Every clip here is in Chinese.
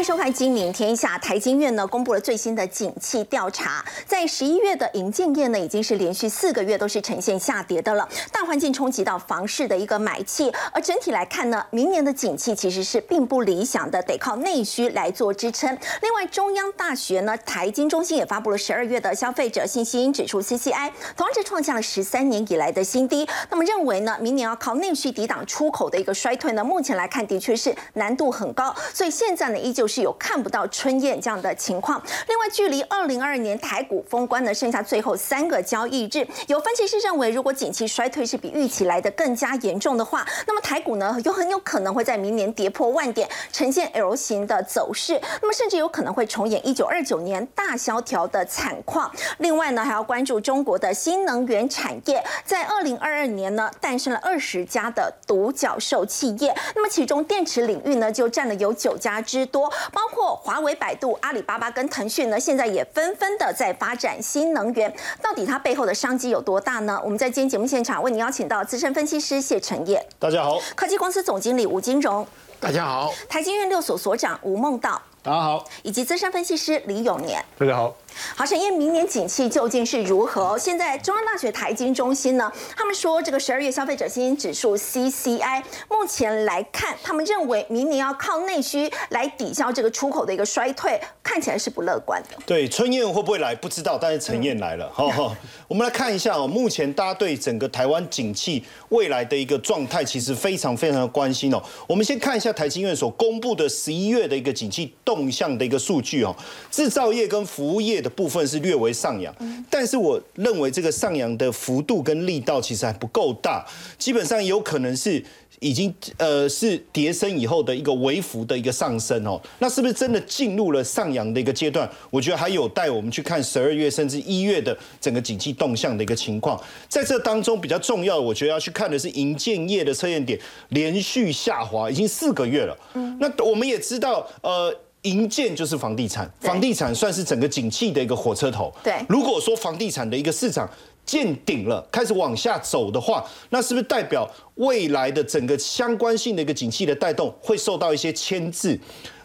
迎收看《金明天下》。台经院呢公布了最新的景气调查，在十一月的银建业呢已经是连续四个月都是呈现下跌的了。大环境冲击到房市的一个买气，而整体来看呢，明年的景气其实是并不理想的，得靠内需来做支撑。另外，中央大学呢台经中心也发布了十二月的消费者信心指数 CCI，同样是创下了十三年以来的新低。那么认为呢，明年要靠内需抵挡出口的一个衰退呢，目前来看的确是难度很高。所以现在呢，依旧是有看不到春燕这样的情况。另外，距离二零二二年台股封关呢，剩下最后三个交易日。有分析师认为，如果景气衰退是比预期来的更加严重的话，那么台股呢，有很有可能会在明年跌破万点，呈现 L 型的走势。那么甚至有可能会重演一九二九年大萧条的惨况。另外呢，还要关注中国的新能源产业，在二零二二年呢，诞生了二十家的独角兽企业。那么其中电池领域呢，就占了有九家之多，包括华为、百度、阿里巴巴跟腾讯呢，现在也纷纷的在发展新能源。到底它背后的商机有多大呢？我们在今天节目现场为您邀请到资深分析师谢承业，大家好；科技公司总经理吴金荣，大家好；台经院六所所长吴梦道，大家好；以及资深分析师李永年，大家好。好，陈燕，明年景气究竟是如何？现在中央大学台经中心呢，他们说这个十二月消费者信心指数 CCI，目前来看，他们认为明年要靠内需来抵消这个出口的一个衰退，看起来是不乐观的。对，春燕会不会来不知道，但是陈燕来了。哈，我们来看一下哦，目前大家对整个台湾景气未来的一个状态，其实非常非常的关心哦。我们先看一下台经院所公布的十一月的一个景气动向的一个数据哦，制造业跟服务业的。部分是略微上扬，但是我认为这个上扬的幅度跟力道其实还不够大，基本上有可能是已经呃是叠升以后的一个微幅的一个上升哦，那是不是真的进入了上扬的一个阶段？我觉得还有待我们去看十二月甚至一月的整个景气动向的一个情况。在这当中比较重要，我觉得要去看的是银建业的测验点连续下滑已经四个月了。嗯，那我们也知道呃。银建就是房地产，房地产算是整个景气的一个火车头。对，如果说房地产的一个市场见顶了，开始往下走的话，那是不是代表未来的整个相关性的一个景气的带动会受到一些牵制？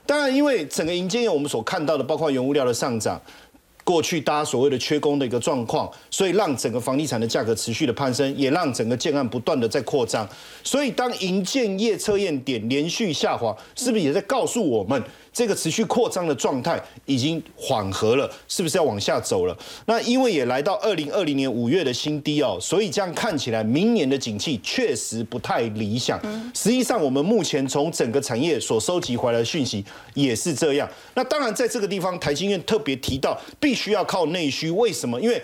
当然，因为整个银建业我们所看到的，包括原物料的上涨。过去大家所谓的缺工的一个状况，所以让整个房地产的价格持续的攀升，也让整个建案不断的在扩张。所以当银建业测验点连续下滑，是不是也在告诉我们，这个持续扩张的状态已经缓和了，是不是要往下走了？那因为也来到二零二零年五月的新低哦，所以这样看起来，明年的景气确实不太理想。实际上，我们目前从整个产业所收集回来的讯息也是这样。那当然，在这个地方，台经院特别提到必。须要靠内需，为什么？因为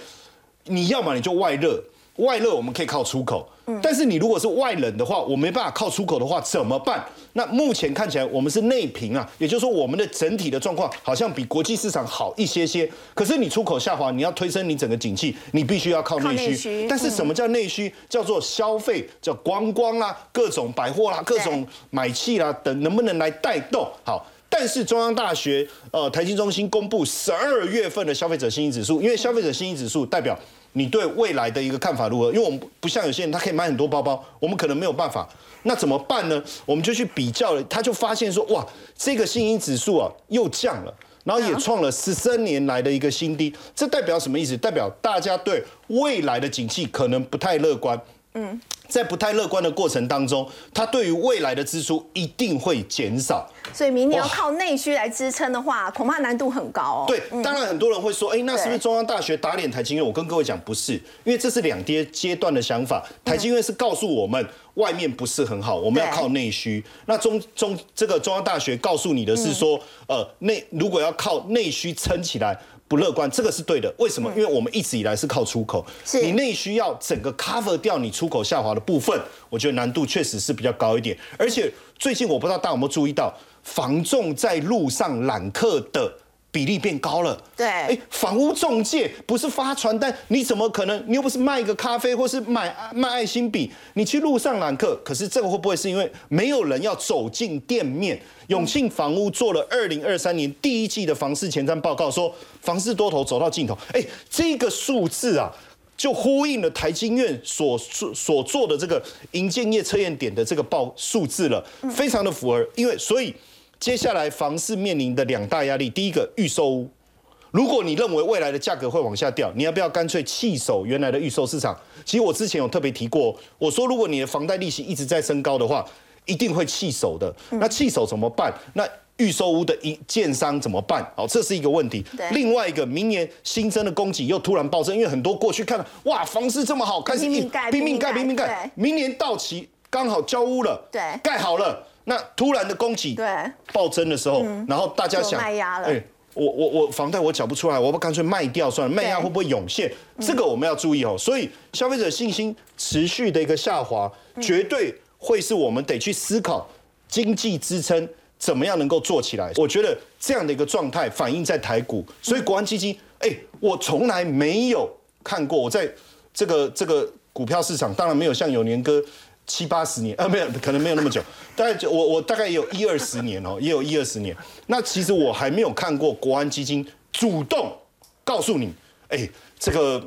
你要么你就外热，外热我们可以靠出口，但是你如果是外冷的话，我没办法靠出口的话怎么办？那目前看起来我们是内平啊，也就是说我们的整体的状况好像比国际市场好一些些。可是你出口下滑，你要推升你整个景气，你必须要靠内需。但是什么叫内需？叫做消费，叫观光啦，各种百货啦，各种买气啦等，能不能来带动？好。但是中央大学呃台经中心公布十二月份的消费者信心指数，因为消费者信心指数代表你对未来的一个看法如何？因为我们不像有些人他可以买很多包包，我们可能没有办法，那怎么办呢？我们就去比较了，他就发现说哇，这个信心指数啊又降了，然后也创了十三年来的一个新低，这代表什么意思？代表大家对未来的景气可能不太乐观。嗯。在不太乐观的过程当中，它对于未来的支出一定会减少。所以明年要靠内需来支撑的话，恐怕难度很高哦。对，当然很多人会说，哎，那是不是中央大学打脸台经院？我跟各位讲，不是，因为这是两阶阶段的想法。台经院是告诉我们，外面不是很好，我们要靠内需。那中中这个中央大学告诉你的是说，呃，内如果要靠内需撑起来。不乐观，这个是对的。为什么？因为我们一直以来是靠出口，你内需要整个 cover 掉你出口下滑的部分，我觉得难度确实是比较高一点。而且最近我不知道大家有没有注意到，房仲在路上揽客的。比例变高了，对，哎，房屋中介不是发传单，你怎么可能？你又不是卖一个咖啡，或是卖卖爱心笔，你去路上揽客，可是这个会不会是因为没有人要走进店面？永庆房屋做了二零二三年第一季的房市前瞻报告，说房市多头走到尽头，哎，这个数字啊，就呼应了台经院所所所做的这个营建业测验点的这个报数字了，非常的符合，因为所以。接下来房市面临的两大压力，第一个预售屋。如果你认为未来的价格会往下掉，你要不要干脆弃守原来的预售市场？其实我之前有特别提过，我说如果你的房贷利息一直在升高的话，一定会弃守的。那弃守怎么办？那预售屋的一建商怎么办？哦，这是一个问题。另外一个，明年新增的供给又突然暴增，因为很多过去看哇，房市这么好，开始拼命盖，拼命盖，拼命盖。明年到期刚好交屋了，对，盖好了，那突然的供给对暴增的时候，然后大家想卖压了。我我我房贷我缴不出来，我不干脆卖掉算了，卖压会不会涌现？这个我们要注意哦。所以消费者信心持续的一个下滑，绝对会是我们得去思考经济支撑怎么样能够做起来。我觉得这样的一个状态反映在台股，所以国安基金，哎，我从来没有看过，我在这个这个股票市场，当然没有像有年哥。七八十年，呃，没有，可能没有那么久，大概我我大概有一二十年哦，也有一二十年。那其实我还没有看过国安基金主动告诉你，哎，这个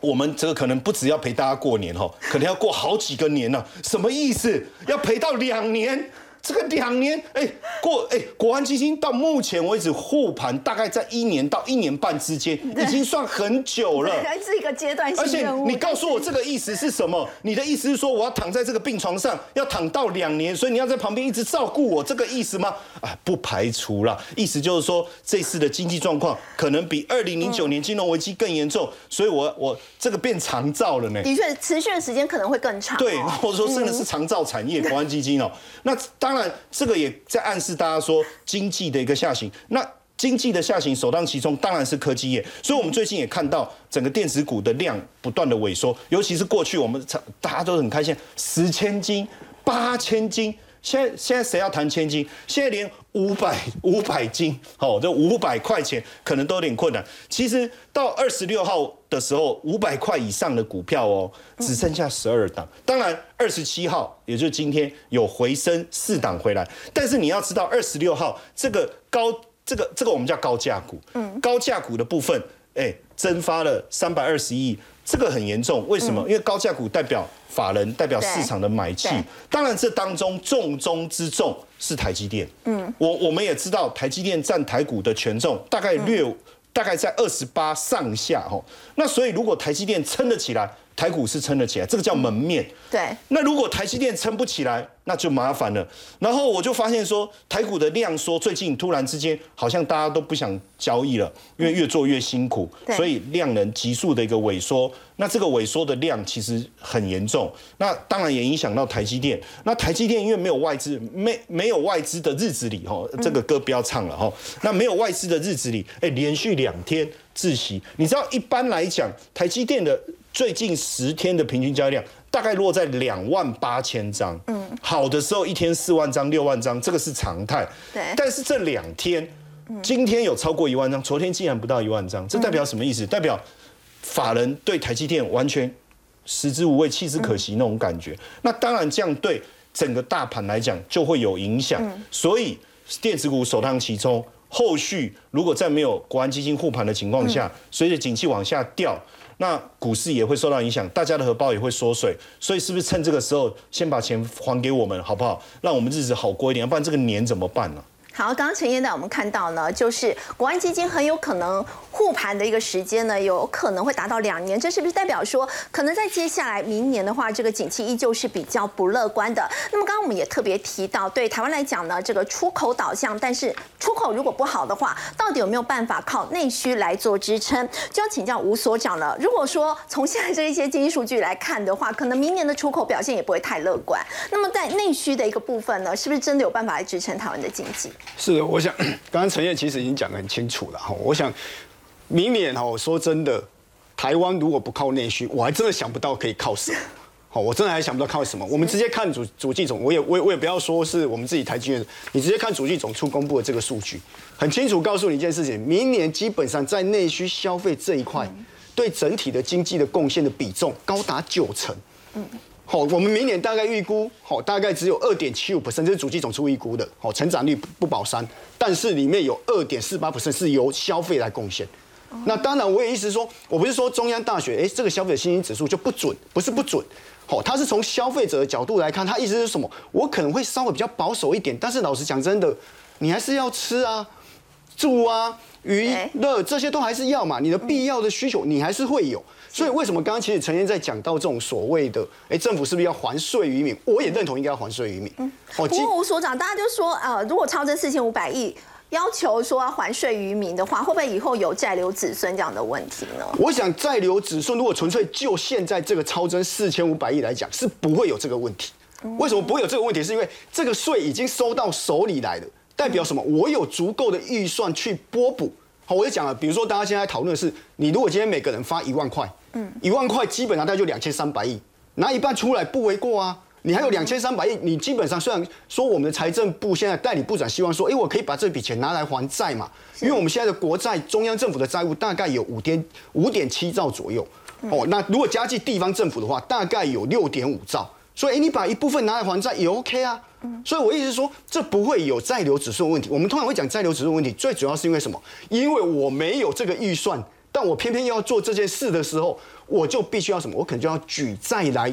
我们这个可能不只要陪大家过年哦，可能要过好几个年呢。什么意思？要陪到两年？这个两年，哎，过哎，国安基金到目前为止护盘大概在一年到一年半之间，已经算很久了，是一个阶段性。而且你告诉我这个意思是什么？你的意思是说我要躺在这个病床上，要躺到两年，所以你要在旁边一直照顾我，这个意思吗？啊，不排除啦，意思就是说这次的经济状况可能比二零零九年金融危机更严重，所以我我这个变长照了呢。的确，持续的时间可能会更长。对，或者说真的是长照产业，国安基金哦，那当然。这个也在暗示大家说经济的一个下行。那经济的下行首当其冲当然是科技业。所以我们最近也看到整个电子股的量不断的萎缩，尤其是过去我们大家都很开心，十千斤、八千斤。现在现在谁要谈千金？现在连五百五百斤，哦，这五百块钱可能都有点困难。其实到二十六号的时候，五百块以上的股票哦，只剩下十二档。当然，二十七号，也就是今天有回升四档回来。但是你要知道，二十六号这个高，这个这个我们叫高价股，嗯，高价股的部分，哎，蒸发了三百二十亿。这个很严重，为什么？因为高价股代表法人，代表市场的买气。当然，这当中重中之重是台积电。嗯，我我们也知道，台积电占台股的权重大概略大概在二十八上下哈。那所以，如果台积电撑得起来，台股是撑得起来，这个叫门面。对。那如果台积电撑不起来，那就麻烦了。然后我就发现说，台股的量缩，最近突然之间好像大家都不想交易了，因为越做越辛苦，所以量能急速的一个萎缩。那这个萎缩的量其实很严重，那当然也影响到台积电。那台积电因为没有外资，没没有外资的日子里，哈，这个歌不要唱了，哈。那没有外资的日子里，哎，连续两天自息。你知道一般来讲，台积电的最近十天的平均交易量。大概落在两万八千张，嗯，好的时候一天四万张、六万张，这个是常态。对，但是这两天，今天有超过一万张，昨天竟然不到一万张，这代表什么意思？代表法人对台积电完全食之无味、弃之可惜那种感觉。那当然，这样对整个大盘来讲就会有影响。所以电子股首当其冲，后续如果在没有国安基金护盘的情况下，随着景气往下掉。那股市也会受到影响，大家的荷包也会缩水，所以是不是趁这个时候先把钱还给我们，好不好？让我们日子好过一点，不然这个年怎么办呢？好，刚刚陈燕带我们看到呢，就是国安基金很有可能护盘的一个时间呢，有可能会达到两年。这是不是代表说，可能在接下来明年的话，这个景气依旧是比较不乐观的？那么刚刚我们也特别提到，对台湾来讲呢，这个出口导向，但是出口如果不好的话，到底有没有办法靠内需来做支撑？就要请教吴所长了。如果说从现在这一些经济数据来看的话，可能明年的出口表现也不会太乐观。那么在内需的一个部分呢，是不是真的有办法来支撑台湾的经济？是的，我想刚刚陈燕其实已经讲得很清楚了哈。我想明年哈，我说真的，台湾如果不靠内需，我还真的想不到可以靠什么。好，我真的还想不到靠什么。我们直接看主主计总，我也我也我也不要说是我们自己台积院，你直接看主计总处公布的这个数据，很清楚告诉你一件事情：明年基本上在内需消费这一块，对整体的经济的贡献的比重高达九成。嗯。好，我们明年大概预估，好，大概只有二点七五 percent，这是主机总出预估的，好，成长率不保三，但是里面有二点四八 percent 是由消费来贡献，那当然，我也意思说，我不是说中央大学，哎，这个消费者信心指数就不准，不是不准，好，它是从消费者的角度来看，它意思是什么？我可能会稍微比较保守一点，但是老实讲，真的，你还是要吃啊，住啊，娱乐这些都还是要嘛，你的必要的需求你还是会有。所以为什么刚刚其实陈燕在讲到这种所谓的，哎，政府是不是要还税于民？我也认同应该要还税于民。嗯，不过吴所长，大家就说，呃，如果超这四千五百亿。要求说要还税于民的话，会不会以后有债留子孙这样的问题呢？我想债留子孙，如果纯粹就现在这个超增四千五百亿来讲，是不会有这个问题。为什么不会有这个问题？是因为这个税已经收到手里来了，代表什么？我有足够的预算去拨补。好，我就讲了，比如说大家现在讨论的是，你如果今天每个人发一万块，嗯，一万块基本上大概就两千三百亿，拿一半出来不为过啊。你还有两千三百亿，你基本上虽然说我们的财政部现在代理部长希望说，哎，我可以把这笔钱拿来还债嘛，因为我们现在的国债中央政府的债务大概有五点五点七兆左右，哦，那如果加计地方政府的话，大概有六点五兆，所以哎，你把一部分拿来还债也 OK 啊，所以我意思是说，这不会有债留指数的问题。我们通常会讲债留指数问题，最主要是因为什么？因为我没有这个预算，但我偏偏要做这件事的时候，我就必须要什么？我可能就要举债来。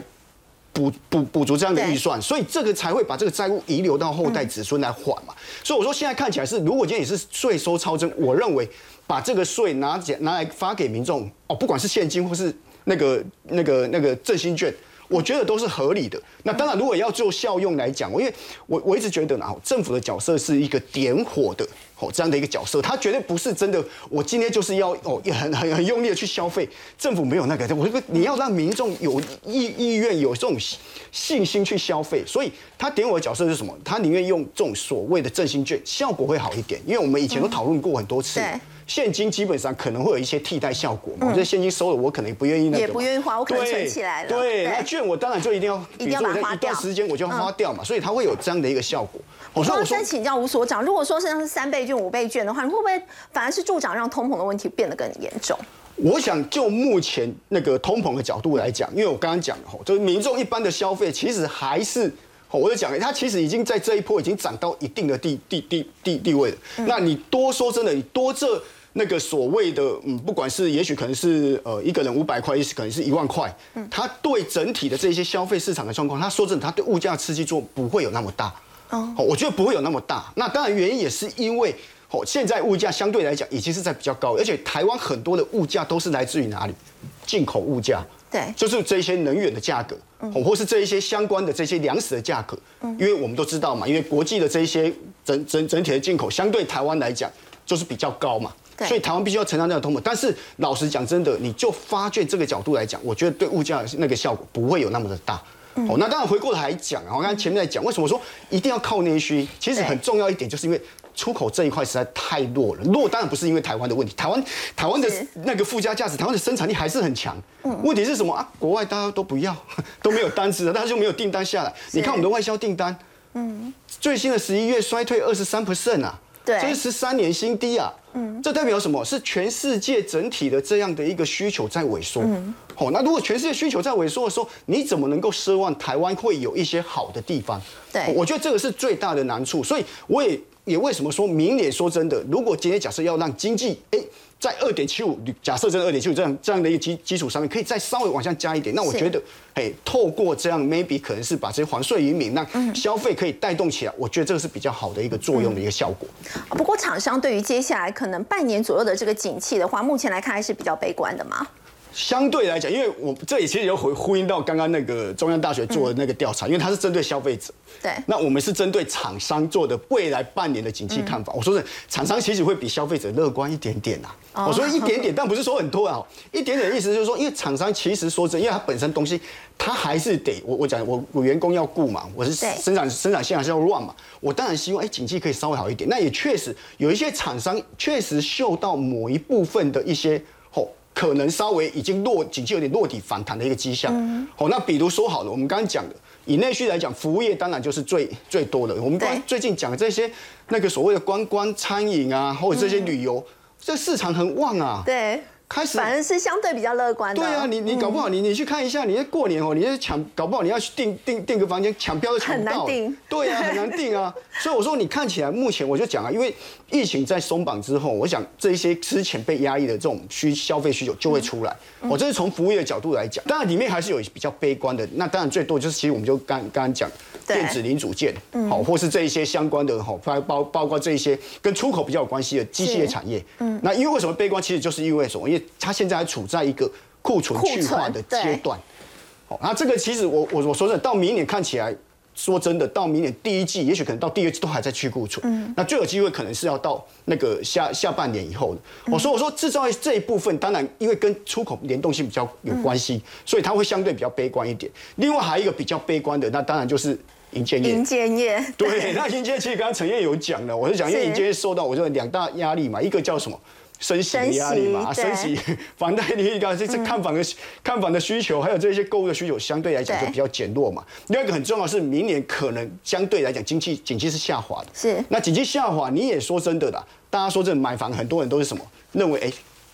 补补补足这样的预算，所以这个才会把这个债务遗留到后代子孙来还嘛。所以我说现在看起来是，如果今天也是税收超增，我认为把这个税拿拿来发给民众哦，不管是现金或是那个那个那个振兴券。我觉得都是合理的。那当然，如果要做效用来讲，我因为我我一直觉得呢，政府的角色是一个点火的哦这样的一个角色，他绝对不是真的。我今天就是要哦很很很用力的去消费，政府没有那个。我说你要让民众有意意愿有这种信心去消费，所以他点火的角色是什么？他宁愿用这种所谓的振兴券，效果会好一点。因为我们以前都讨论过很多次。现金基本上可能会有一些替代效果嘛，我觉得现金收了，我可能也不愿意那个，也不愿意花，我可能存起来了。对，那券我当然就一定要，一定要把它花掉。一段时间我就要花掉嘛，所以它会有这样的一个效果。我说，我先请教吴所长，如果说是像是三倍券、五倍券的话，你会不会反而是助长让通膨的问题变得更严重？我想就目前那个通膨的角度来讲，因为我刚刚讲的吼，就是民众一般的消费其实还是。我就讲，它其实已经在这一波已经涨到一定的地地地地地位了。那你多说真的，你多这那个所谓的，嗯，不管是也许可能是呃一个人五百块，也许可能是一万块，嗯，它对整体的这些消费市场的状况，它说真的，它对物价刺激作用不会有那么大。哦，我觉得不会有那么大。那当然原因也是因为，哦，现在物价相对来讲已经是在比较高，而且台湾很多的物价都是来自于哪里？进口物价。对，就是这些能源的价格，或是这一些相关的这些粮食的价格，因为我们都知道嘛，因为国际的这一些整整整体的进口，相对台湾来讲就是比较高嘛，所以台湾必须要承担这个通膨。但是老实讲，真的，你就发券这个角度来讲，我觉得对物价那个效果不会有那么的大。哦，那当然回过头来讲啊，我刚才前面在讲，为什么说一定要靠内需？其实很重要一点，就是因为。出口这一块实在太弱了，弱当然不是因为台湾的问题，台湾台湾的那个附加价值，台湾的生产力还是很强。问题是什么啊？国外大家都不要，都没有单子了，大家就没有订单下来。你看我们的外销订单，嗯，最新的十一月衰退二十三 percent 啊，对，这是十三年新低啊。嗯，这代表什么？是全世界整体的这样的一个需求在萎缩。嗯，好，那如果全世界需求在萎缩的时候，你怎么能够奢望台湾会有一些好的地方？对，我觉得这个是最大的难处。所以我也。也为什么说明年说真的，如果今天假设要让经济哎在二点七五，假设真的二点七五这样这样的一个基基础上面，可以再稍微往下加一点，那我觉得哎，透过这样 maybe 可能是把这些还税于民，让消费可以带动起来，我觉得这个是比较好的一个作用的一个效果。不过厂商对于接下来可能可能半年左右的这个景气的话，目前来看还是比较悲观的嘛。相对来讲，因为我这里其实有回呼应到刚刚那个中央大学做的那个调查，因为它是针对消费者。对。那我们是针对厂商做的未来半年的景气看法。我说是厂商其实会比消费者乐观一点点呐。我说一点点，但不是说很多啊。一点点的意思就是说，因为厂商其实说真，因为它本身东西，它还是得我我讲我我员工要顾嘛，我是生产生产线还是要乱嘛。我当然希望哎景气可以稍微好一点。那也确实有一些厂商确实嗅到某一部分的一些。可能稍微已经落，景气有点落底反弹的一个迹象。哦，那比如说好了，我们刚刚讲的，以内需来讲，服务业当然就是最最多的。我们刚最近讲的这些那个所谓的观光、餐饮啊，或者这些旅游，这市场很旺啊。对。开始反而是相对比较乐观的。对啊，你你搞不好你你去看一下，你在过年哦，你在抢，搞不好你要去订订订个房间，抢票都抢不到。很难订对啊，很难订啊。所以我说你看起来目前我就讲啊，因为疫情在松绑之后，我想这一些之前被压抑的这种需消费需求就会出来。我这是从服务业的角度来讲，当然里面还是有比较悲观的。那当然最多就是其实我们就刚刚刚讲电子零组件，好，或是这一些相关的哈，包包包括这一些跟出口比较有关系的机械产业。嗯，那因为为什么悲观？其实就是因为什么？它现在还处在一个库存去化的存阶段。好，那这个其实我我我说真的，到明年看起来，说真的，到明年第一季，也许可能到第二季都还在去库存。嗯，那最有机会可能是要到那个下下半年以后的。我说我说制造业这一部分，当然因为跟出口联动性比较有关系，所以它会相对比较悲观一点。另外还有一个比较悲观的，那当然就是银建业。银建业对，那银建其实刚刚陈燕有讲了，我是讲因为是银建受到我觉得两大压力嘛，一个叫什么？升息的压力嘛，升息 房贷利率高，这这看房的看房的需求，还有这些购物的需求，相对来讲就比较减弱嘛。另外一个很重要是，明年可能相对来讲经济景气是下滑的。是那景气下滑，你也说真的啦，大家说真的买房，很多人都是什么认为哎。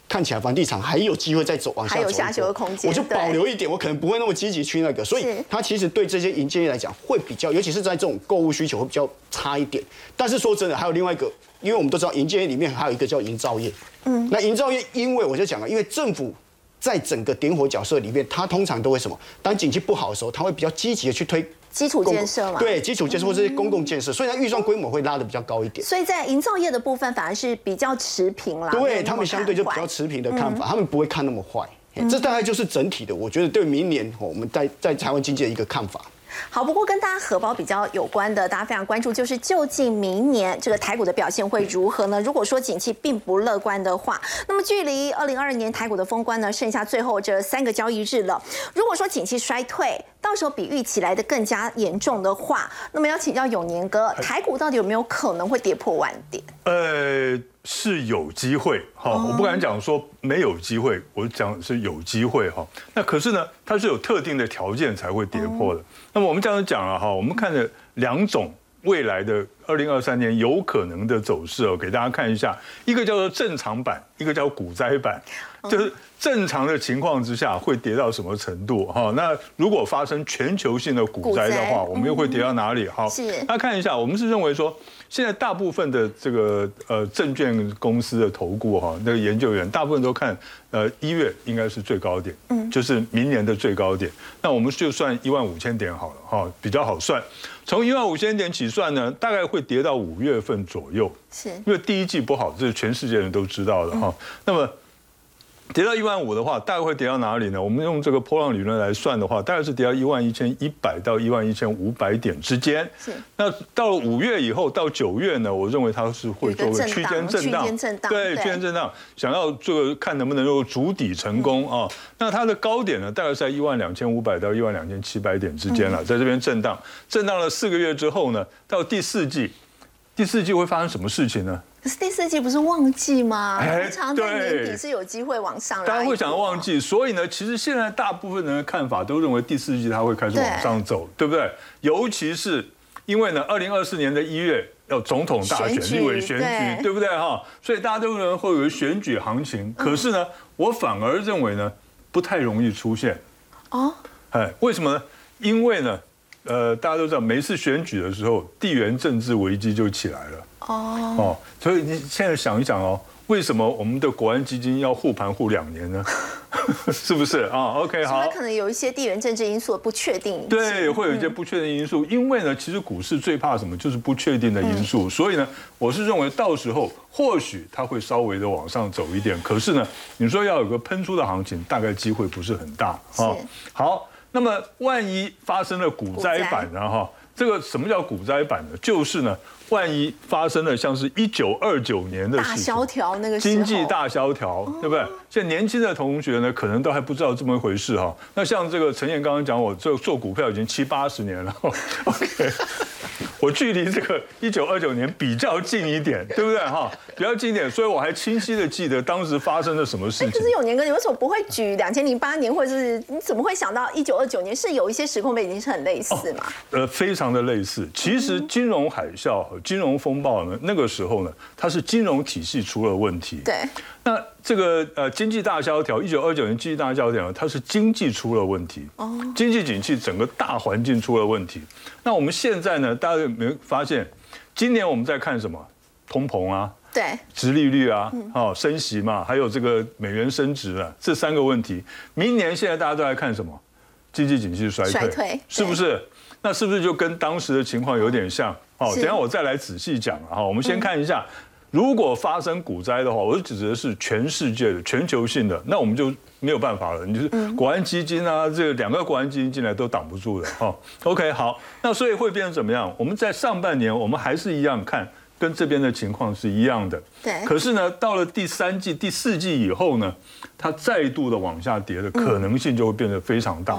看起来房地产还有机会再走往下走还有下修的空间我就保留一点，我可能不会那么积极去那个，所以它其实对这些银建业来讲会比较，尤其是在这种购物需求会比较差一点。但是说真的，还有另外一个，因为我们都知道银建业里面还有一个叫营造业，嗯，那营造业因为我就讲了，因为政府在整个点火角色里面，它通常都会什么？当景气不好的时候，它会比较积极的去推基础建设嘛。。对基础建设或这些公共建设，所以它预算规模会拉的比较高一点。所以在营造业的部分反而是比较持平啦，对他们相对就比较持平的看法，他们不会看那么坏。这大概就是整体的，我觉得对明年哦我们在在台湾经济的一个看法。好，不过跟大家荷包比较有关的，大家非常关注，就是究竟明年这个台股的表现会如何呢？如果说景气并不乐观的话，那么距离二零二二年台股的封关呢，剩下最后这三个交易日了。如果说景气衰退，到时候比预期来的更加严重的话，那么要请教永年哥，台股到底有没有可能会跌破万点？呃，是有机会哈，我不敢讲说没有机会，我讲是有机会哈。那可是呢，它是有特定的条件才会跌破的。那么我们这样讲了哈，我们看了两种未来的二零二三年有可能的走势哦，给大家看一下，一个叫做正常版，一个叫股灾版，就是正常的情况之下会跌到什么程度哈？那如果发生全球性的股灾的话，我们又会跌到哪里？哈，是那看一下，我们是认为说，现在大部分的这个呃证券公司的投顾哈，那个研究员大部分都看呃一月应该是最高点，嗯，就是明年的最高点。那我们就算一万五千点好了哈，比较好算。从一万五千点起算呢，大概会跌到五月份左右，是因为第一季不好，这是全世界人都知道的哈。那么跌到一万五的话，大概会跌到哪里呢？我们用这个波浪理论来算的话，大概是跌到一万一千一百到一万一千五百点之间。是。那到了五月以后到九月呢，我认为它是会做个区间震荡，区间震荡对，对区间震荡，想要这个看能不能够筑底成功啊。那它的高点呢，大概是在一万两千五百到一万两千七百点之间了，在这边震荡，震荡了四个月之后呢，到第四季，第四季会发生什么事情呢？可是第四季不是旺季吗？常在年底是有机会往上来。大家会想到旺季，所以呢，其实现在大部分人的看法都认为第四季它会开始往上走，对不对？尤其是因为呢，二零二四年的一月要总统大选、立委选对举，对不对哈？所以大家都认为会有个选举行情。可是呢，我反而认为呢，不太容易出现。哦，哎，为什么呢？因为呢，呃，大家都知道，每一次选举的时候，地缘政治危机就起来了。哦，哦，所以你现在想一想哦，为什么我们的国安基金要护盘护两年呢？是不是啊？OK，好。可能有一些地缘政治因素的不确定性。对，会有一些不确定因素，因为呢，其实股市最怕什么？就是不确定的因素。所以呢，我是认为到时候或许它会稍微的往上走一点，可是呢，你说要有个喷出的行情，大概机会不是很大啊。好，那么万一发生了股灾版呢？哈，这个什么叫股灾版呢？就是呢，万一发生了像是一九二九年的大萧条那个经济大萧条，对不对？现在年轻的同学呢，可能都还不知道这么一回事哈。那像这个陈燕刚刚讲，我做做股票已经七八十年了，OK，我距离这个一九二九年比较近一点，对不对哈？比较近一点，所以我还清晰的记得当时发生了什么事情可。是永年哥，你为什么不会举两千零八年，或者是你怎么会想到一九二九年？是有一些时空背景是很类似嘛？呃，非常的类似。其实金融海啸和金融风暴呢，那个时候呢，它是金融体系出了问题。对，那这个呃经济大萧条，一九二九年经济大萧条，它是经济出了问题，哦，经济景气整个大环境出了问题。那我们现在呢，大家有没有发现，今年我们在看什么？通膨啊，对，殖利率啊，哦，升息嘛，还有这个美元升值啊，这三个问题。明年现在大家都在看什么？经济景气衰退，衰退是不是？那是不是就跟当时的情况有点像？哦，等一下我再来仔细讲啊。哈，我们先看一下，如果发生股灾的话，我指的是全世界的、全球性的，那我们就没有办法了。你就是国安基金啊，这个两个国安基金进来都挡不住的。哈，OK，好，那所以会变成怎么样？我们在上半年，我们还是一样看。跟这边的情况是一样的，对可是呢，到了第三季、第四季以后呢，它再度的往下跌的可能性就会变得非常大。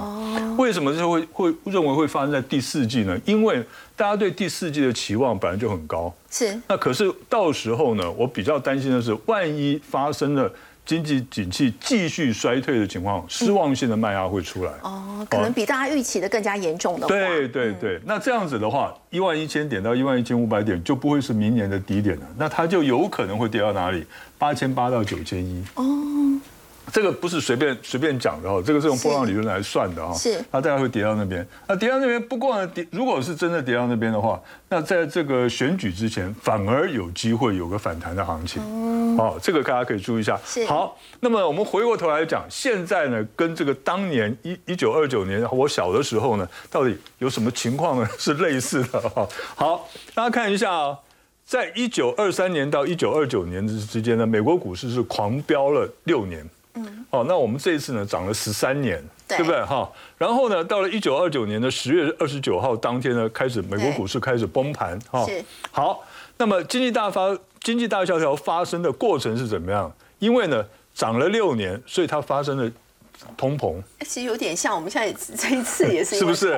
为什么就会会认为会发生在第四季呢？因为大家对第四季的期望本来就很高。是那可是到时候呢，我比较担心的是，万一发生了经济景气继续衰退的情况，失望性的卖压会出来。哦，可能比大家预期的更加严重的话，对对对，那这样子的话，一万一千点到一万一千五百点就不会是明年的低点了，那它就有可能会跌到哪里？八千八到九千一。哦，这个不是随便随便讲的哦，这个是用波浪理论来算的哈。是它大概会跌到那边。那跌到那边，不过呢，跌如果是真的跌到那边的话，那在这个选举之前，反而有机会有个反弹的行情。哦，这个大家可以注意一下。是好，那么我们回过头来讲，现在呢，跟这个当年一一九二九年我小的时候呢，到底有什么情况呢？是类似的哈。好，大家看一下啊、在一九二三年到一九二九年之之间呢，美国股市是狂飙了六年。嗯，哦，那我们这一次呢，涨了十三年，对不对哈？然后呢，到了一九二九年的十月二十九号当天呢，开始美国股市开始崩盘哈。是好，那么经济大发经济大萧条发生的过程是怎么样？因为呢，涨了六年，所以它发生了通膨。其实有点像我们现在这一次也是 是不是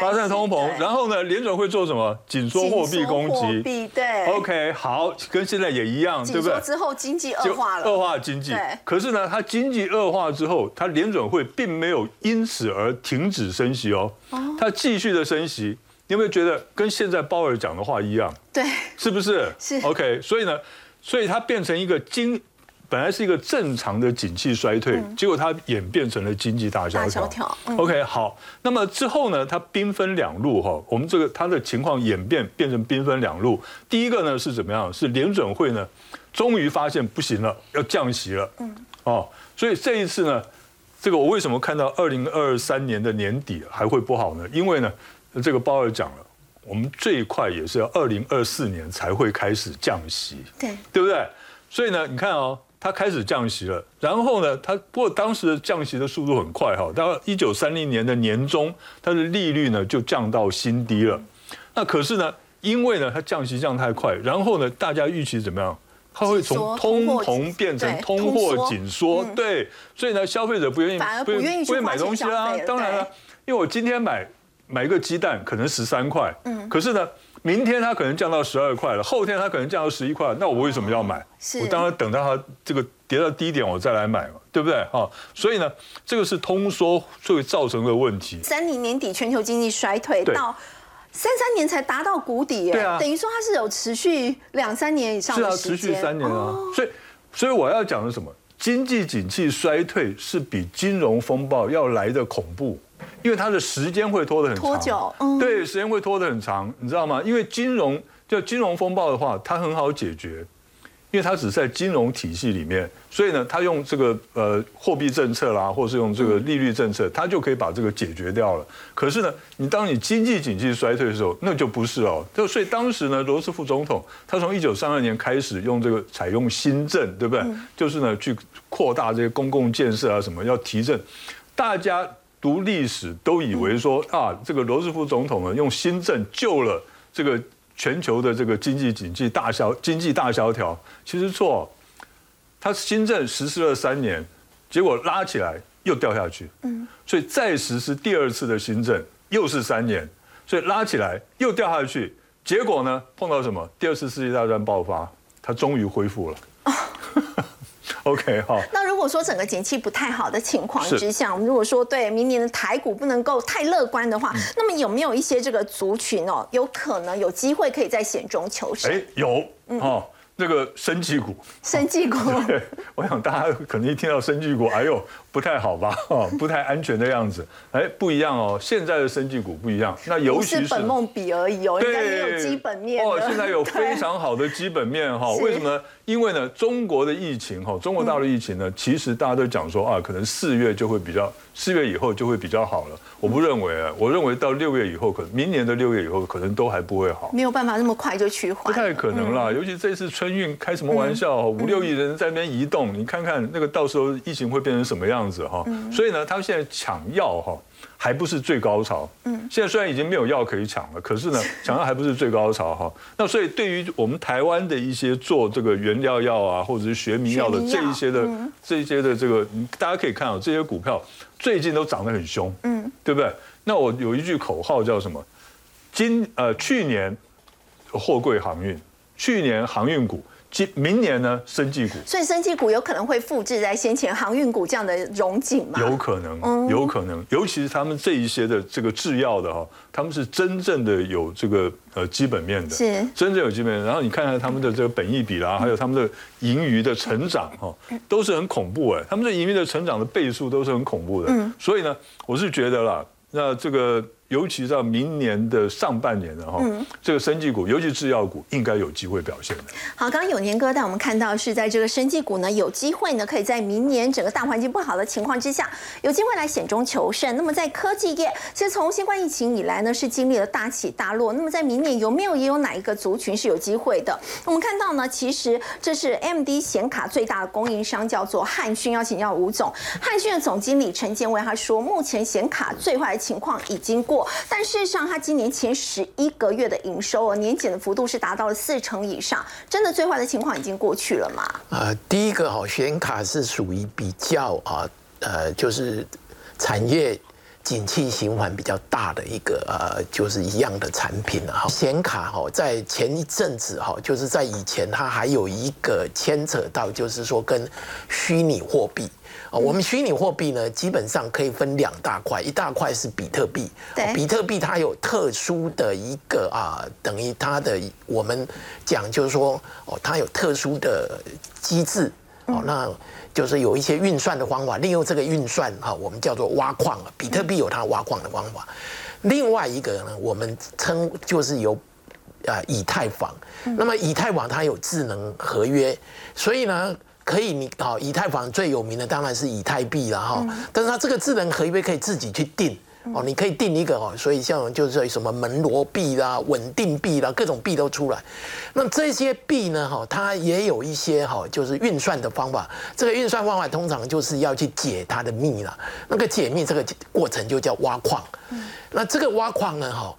发生通膨？然后呢，联准会做什么？紧缩货币供紧缩货给。币对 OK，好，跟现在也一样，对不对？之后经济恶化了，恶化经济。可是呢，它经济恶化之后，它联准会并没有因此而停止升息哦，它继续的升息。你有没有觉得跟现在鲍尔讲的话一样？对是不是？是 OK，所以呢，所以它变成一个经，本来是一个正常的景气衰退，结果它演变成了经济大萧大条。OK，好，那么之后呢，它兵分两路哈，我们这个它的情况演变变成兵分两路。第一个呢是怎么样？是联准会呢，终于发现不行了，要降息了。嗯，哦，所以这一次呢，这个我为什么看到二零二三年的年底还会不好呢？因为呢，这个鲍尔讲了，我们最快也是要二零二四年才会开始降息。对对不对？所以呢，你看哦，它开始降息了，然后呢，它不过当时的降息的速度很快哈，到一九三零年的年中，它的利率呢就降到新低了。那可是呢，因为呢它降息降太快，然后呢，大家预期怎么样？它会从通膨变成通货紧缩，对，所以呢，消费者不愿意反而不愿意去不会买东西啦当然了，因为我今天买买一个鸡蛋可能十三块，嗯，可是呢，明天它可能降到十二块了，后天它可能降到十一块，那我为什么要买？是我当然等到它这个跌到低点我再来买嘛，对不对？哈，所以呢，这个是通缩会造成的问题。三零年底全球经济衰退到。三三年才达到谷底耶，对啊等于说它是有持续两三年以上是啊，的时间，持续三年啊，哦所以所以我要讲的什么？经济景气衰退是比金融风暴要来的恐怖，因为它的时间会拖得很长，拖久嗯对，时间会拖得很长，你知道吗？因为金融就金融风暴的话，它很好解决。因为它只是在金融体系里面，所以呢，它用这个呃货币政策啦，或是用这个利率政策，它就可以把这个解决掉了。可是呢，你当你经济景气衰退的时候，那就不是哦。就所以当时呢，罗斯福总统他从一九三二年开始用这个采用新政，对不对？就是呢去扩大这些公共建设啊什么，要提振。大家读历史都以为说啊，这个罗斯福总统呢用新政救了这个全球的这个经济经济大萧经济大萧条，其实错。他新政实施了三年，结果拉起来又掉下去，嗯，所以再实施第二次的新政又是三年，所以拉起来又掉下去，结果呢碰到什么？第二次世界大战爆发，他终于恢复了。OK，好。那如果说整个景气不太好的情况之下，我们如果说对明年的台股不能够太乐观的话，嗯那么有没有一些这个族群哦，有可能有机会可以在险中求生？哎，有哦。这个生技股，生技股，对，我想大家可能一听到生技股，哎呦，不太好吧？哦，不太安全的样子。哎，不一样哦，现在的生技股不一样。那尤其是本梦比而已哦，人家也有基本面哦，现在有 非常好的基本面哈。为什么呢？因为呢，中国的疫情哈，中国大陆疫情呢，其实大家都讲说啊，可能四月就会比较，四月以后就会比较好了。我不认为啊，我认为到六月以后，可能明年的六月以后，可能都还不会好。没有办法那么快就趋缓，不太可能啦。尤其这次春运，开什么玩笑？五六亿人在那边移动，你看看那个到时候疫情会变成什么样子哈？所以呢，他们现在抢药哈。还不是最高潮，嗯，现在虽然已经没有药可以抢了，可是呢，抢药还不是最高潮哈。那所以对于我们台湾的一些做这个原料药啊，或者是学名药的这一些的这一些的这个，大家可以看到这些股票最近都涨得很凶，嗯，对不对？那我有一句口号叫什么？今呃去年货柜航运，去年航运股。今明年呢，生技股，所以生技股有可能会复制在先前航运股这样的荣景吗？有可能，有可能，尤其是他们这一些的这个制药的哈，他们是真正的有这个呃基本面的，是真正有基本面。然后你看看他们的这个本益比啦，还有他们的盈余的成长哈，都是很恐怖哎，他们的盈余的成长的倍数都是很恐怖的。嗯，所以呢，我是觉得啦，那这个。尤其到明年的上半年的哈，这个生技股，尤其制药股，应该有机会表现的。好，刚刚有年哥带我们看到是在这个生技股呢，有机会呢，可以在明年整个大环境不好的情况之下，有机会来险中求胜。那么在科技业，其实从新冠疫情以来呢，是经历了大起大落。那么在明年有没有也有哪一个族群是有机会的？我们看到呢，其实这是 M D 显卡最大的供应商叫做汉讯，邀请教吴总。汉讯的总经理陈建伟他说，目前显卡最坏的情况已经过。但事实上，它今年前十一个月的营收哦，年减的幅度是达到了四成以上。真的最坏的情况已经过去了吗？呃，第一个哈，显卡是属于比较啊，呃，就是产业景气循环比较大的一个呃，就是一样的产品了哈。显卡哈，在前一阵子哈，就是在以前它还有一个牵扯到，就是说跟虚拟货币。啊，我们虚拟货币呢，基本上可以分两大块，一大块是比特币。比特币它有特殊的一个啊，等于它的我们讲就是说，哦，它有特殊的机制。哦，那就是有一些运算的方法，利用这个运算哈，我们叫做挖矿。比特币有它挖矿的方法。另外一个呢，我们称就是有啊以太坊。那么以太坊它有智能合约，所以呢。可以，你好，以太坊最有名的当然是以太币了哈。但是它这个智能合约可以自己去定哦，你可以定一个哦。所以像就是什么门罗币啦、稳定币啦，各种币都出来。那这些币呢，哈，它也有一些哈，就是运算的方法。这个运算方法通常就是要去解它的密了。那个解密这个过程就叫挖矿。那这个挖矿呢，哈，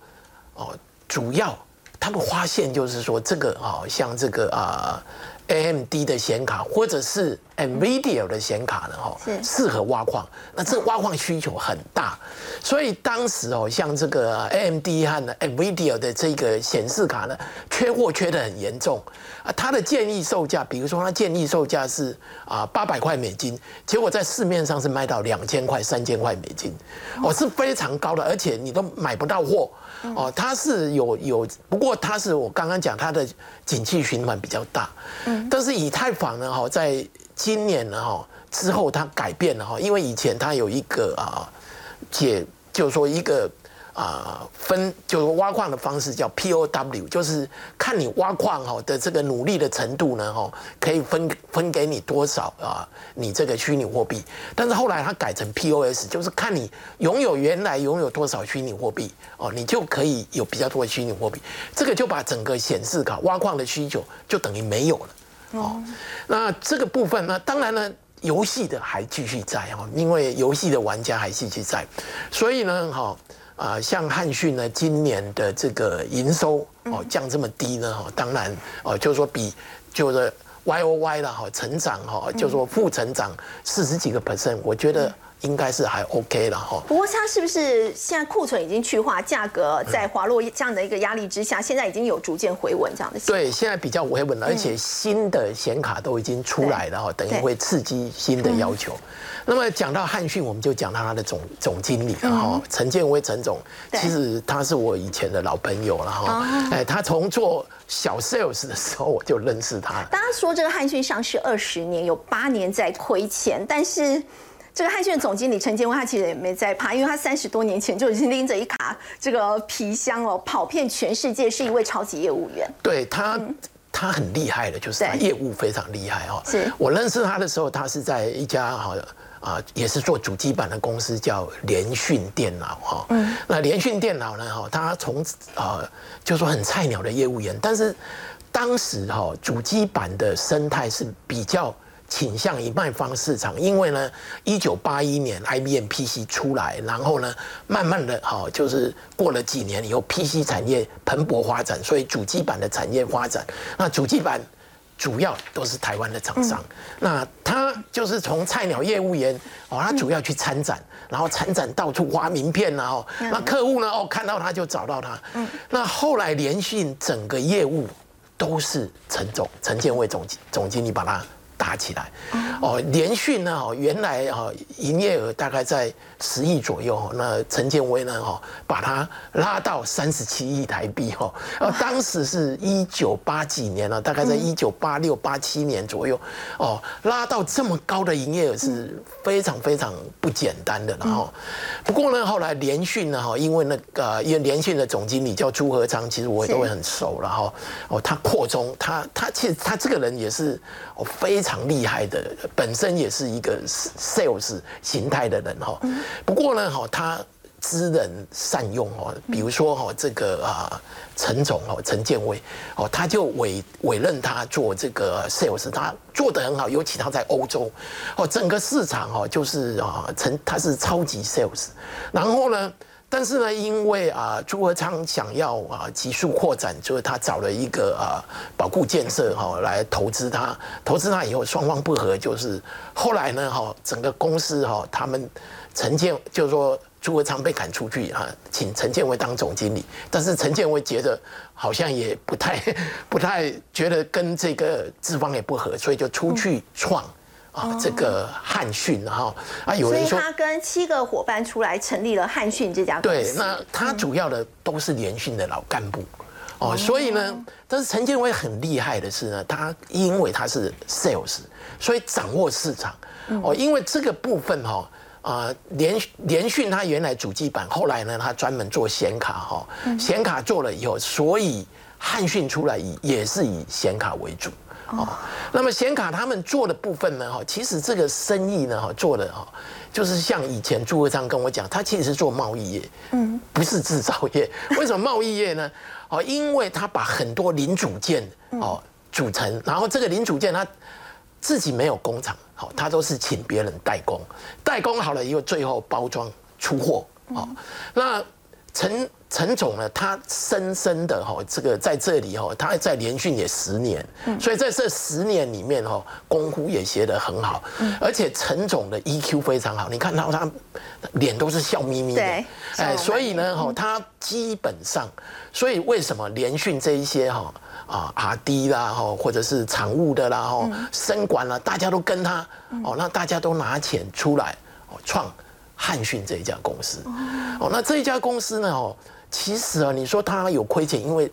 哦，主要他们发现就是说这个啊，像这个啊。AMD 的显卡或者是 NVIDIA 的显卡呢？哈，适合挖矿。那这挖矿需求很大，所以当时哦，像这个 AMD 和 NVIDIA 的这个显示卡呢，缺货缺的很严重啊。它的建议售价，比如说它建议售价是啊八百块美金，结果在市面上是卖到两千块、三千块美金，哦，是非常高的，而且你都买不到货。哦，它是有有，不过它是我刚刚讲它的景气循环比较大，嗯，但是以太坊呢，哈，在今年呢，哈之后它改变了哈，因为以前它有一个啊解，就是说一个。啊，分就是挖矿的方式叫 POW，就是看你挖矿哈的这个努力的程度呢，哈，可以分分给你多少啊？你这个虚拟货币。但是后来它改成 POS，就是看你拥有原来拥有多少虚拟货币哦，你就可以有比较多的虚拟货币。这个就把整个显示卡挖矿的需求就等于没有了哦。那这个部分呢，当然呢，游戏的还继续在哈，因为游戏的玩家还继续在，所以呢，哈。啊，像汉讯呢，今年的这个营收哦降这么低呢，哈，当然哦，就是说比就是 Y O Y 的哈，成长哈，就是说负成长四十几个 percent，我觉得应该是还 OK 了哈。不过它是不是现在库存已经去化，价格在滑落这样的一个压力之下，现在已经有逐渐回稳这样的？对，现在比较回稳了，而且新的显卡都已经出来了哈，等于会刺激新的要求。那么讲到汉讯，我们就讲到他的总总经理了哈，陈建威陈总，其实他是我以前的老朋友了哈，哎，他从做小 sales 的时候我就认识他。大家说这个汉讯上市二十年，有八年在亏钱，但是这个汉讯的总经理陈建威他其实也没在怕，因为他三十多年前就已经拎着一卡这个皮箱哦，跑遍全世界，是一位超级业务员。对他。他很厉害的，就是他业务非常厉害哦。是我认识他的时候，他是在一家哈啊，也是做主机板的公司，叫联讯电脑哈。嗯。那联讯电脑呢哈，他从啊就说很菜鸟的业务员，但是当时哈主机板的生态是比较。倾向于卖方市场，因为呢，一九八一年 IBM PC 出来，然后呢，慢慢的哈，就是过了几年以后，PC 产业蓬勃发展，所以主机板的产业发展，那主机板主要都是台湾的厂商，那他就是从菜鸟业务员哦，他主要去参展，然后参展到处发名片然后那客户呢哦看到他就找到他，那后来联讯整个业务都是陈总陈建伟总总经理把他。打起来，哦，联讯呢？哦，原来哦营业额大概在十亿左右，那陈建威呢？哦，把它拉到三十七亿台币，哦，呃，当时是一九八几年了，大概在一九八六八七年左右，哦，拉到这么高的营业额是非常非常不简单的，然后，不过呢，后来联讯呢？哈，因为那个因为联讯的总经理叫朱和昌，其实我也都会很熟了，哈，哦，他扩充，他他其实他这个人也是哦非常。常厉害的，本身也是一个 sales 形态的人哈。不过呢，哈，他知人善用哦。比如说哈，这个啊，陈总哦，陈建威哦，他就委委任他做这个 sales，他做的很好，尤其他在欧洲哦，整个市场哦，就是啊，陈他是超级 sales。然后呢？但是呢，因为啊，朱和昌想要啊急速扩展，就是他找了一个啊保固建设哈来投资他，投资他以后双方不和，就是后来呢哈整个公司哈他们陈建就是说朱和昌被赶出去哈，请陈建威当总经理，但是陈建威觉得好像也不太 不太觉得跟这个资方也不合，所以就出去创。啊，这个汉讯哈啊，有人说他跟七个伙伴出来成立了汉讯这家公司。对，那他主要的都是联讯的老干部。哦，所以呢，但是陈建威很厉害的是呢，他因为他是 sales，所以掌握市场。哦，因为这个部分哈啊，联联讯他原来主机板，后来呢，他专门做显卡哈，显卡做了以后，所以汉讯出来以也是以显卡为主。哦，那么显卡他们做的部分呢？哈，其实这个生意呢，哈，做的哈，就是像以前朱会章跟我讲，他其实是做贸易业，嗯，不是制造业。为什么贸易业呢？哦，因为他把很多零组件哦组成，然后这个零组件他自己没有工厂，好，他都是请别人代工，代工好了以后，最后包装出货。哦，那陈。陈总呢，他深深的哈，这个在这里哈，他在联训也十年，所以在这十年里面哈，功夫也学得很好，而且陈总的 EQ 非常好，你看到他脸都是笑眯眯的，哎，所以呢哈，他基本上，所以为什么联训这一些哈啊 RD 啦哈，或者是常务的啦哈，生管啦，大家都跟他哦，那大家都拿钱出来哦，创汉讯这一家公司哦，那这一家公司呢哦。其实啊，你说它有亏钱，因为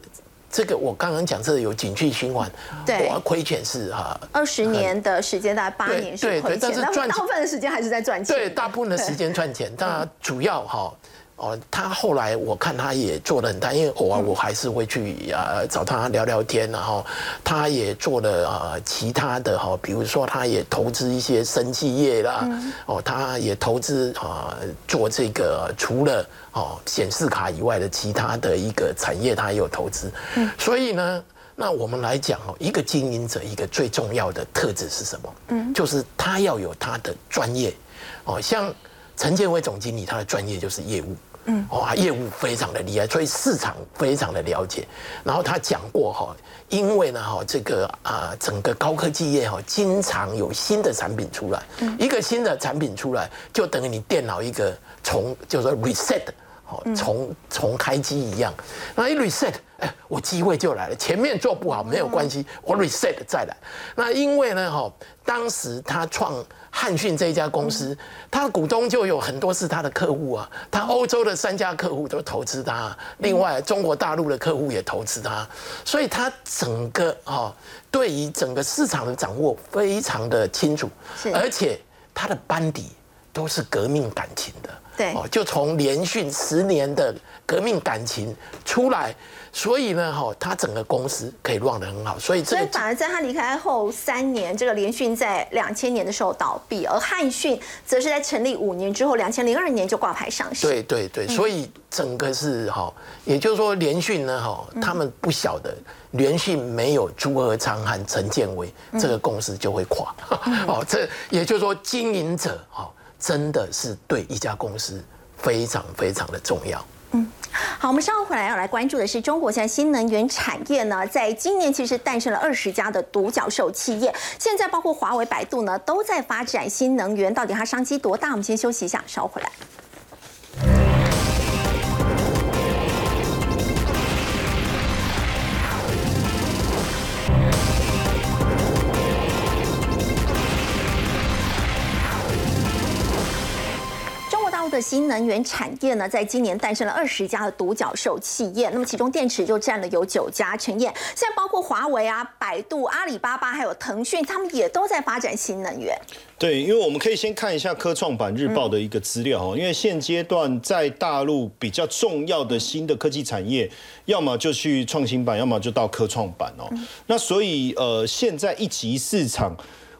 这个我刚刚讲，这有景气循环，对，亏钱是哈，二十年的时间大概八年是亏钱，但是大部分的时间还是在赚钱，对，大部分的时间赚钱，但主要哈。哦，他后来我看他也做的很大，因为偶尔我还是会去啊找他聊聊天，然后他也做了啊其他的哈，比如说他也投资一些生技业啦，哦，他也投资啊做这个除了哦显示卡以外的其他的一个产业，他也有投资。所以呢，那我们来讲哦，一个经营者一个最重要的特质是什么？嗯，就是他要有他的专业。哦，像陈建伟总经理，他的专业就是业务。嗯，哇，业务非常的厉害，所以市场非常的了解。然后他讲过哈，因为呢哈，这个啊，整个高科技业哈，经常有新的产品出来，一个新的产品出来，就等于你电脑一个重，就是 reset。好，重重开机一样，那一 reset，哎，我机会就来了。前面做不好没有关系，我 reset 再来。那因为呢，哈，当时他创汉讯这家公司，他的股东就有很多是他的客户啊，他欧洲的三家客户都投资他，另外中国大陆的客户也投资他，所以他整个哈对于整个市场的掌握非常的清楚，而且他的班底都是革命感情的。对，哦，就从连续十年的革命感情出来，所以呢，哈，他整个公司可以 run 得很好，所以所以反而在他离开后三年，这个联讯在两千年的时候倒闭，而汉讯则是在成立五年之后，两千零二年就挂牌上市。对对对，所以整个是哈，也就是说联讯呢，哈，他们不晓得联讯没有朱和昌和陈建伟，这个公司就会垮。哦，这也就是说经营者哈。真的是对一家公司非常非常的重要。嗯，好，我们稍后回来要来关注的是中国现在新能源产业呢，在今年其实诞生了二十家的独角兽企业，现在包括华为、百度呢，都在发展新能源，到底它商机多大？我们先休息一下，稍后回来。新能源产业呢，在今年诞生了二十家的独角兽企业，那么其中电池就占了有九家。陈燕，现在包括华为啊、百度、阿里巴巴还有腾讯，他们也都在发展新能源。对，因为我们可以先看一下科创板日报的一个资料哈，因为现阶段在大陆比较重要的新的科技产业，要么就去创新板，要么就到科创板哦。那所以呃，现在一级市场。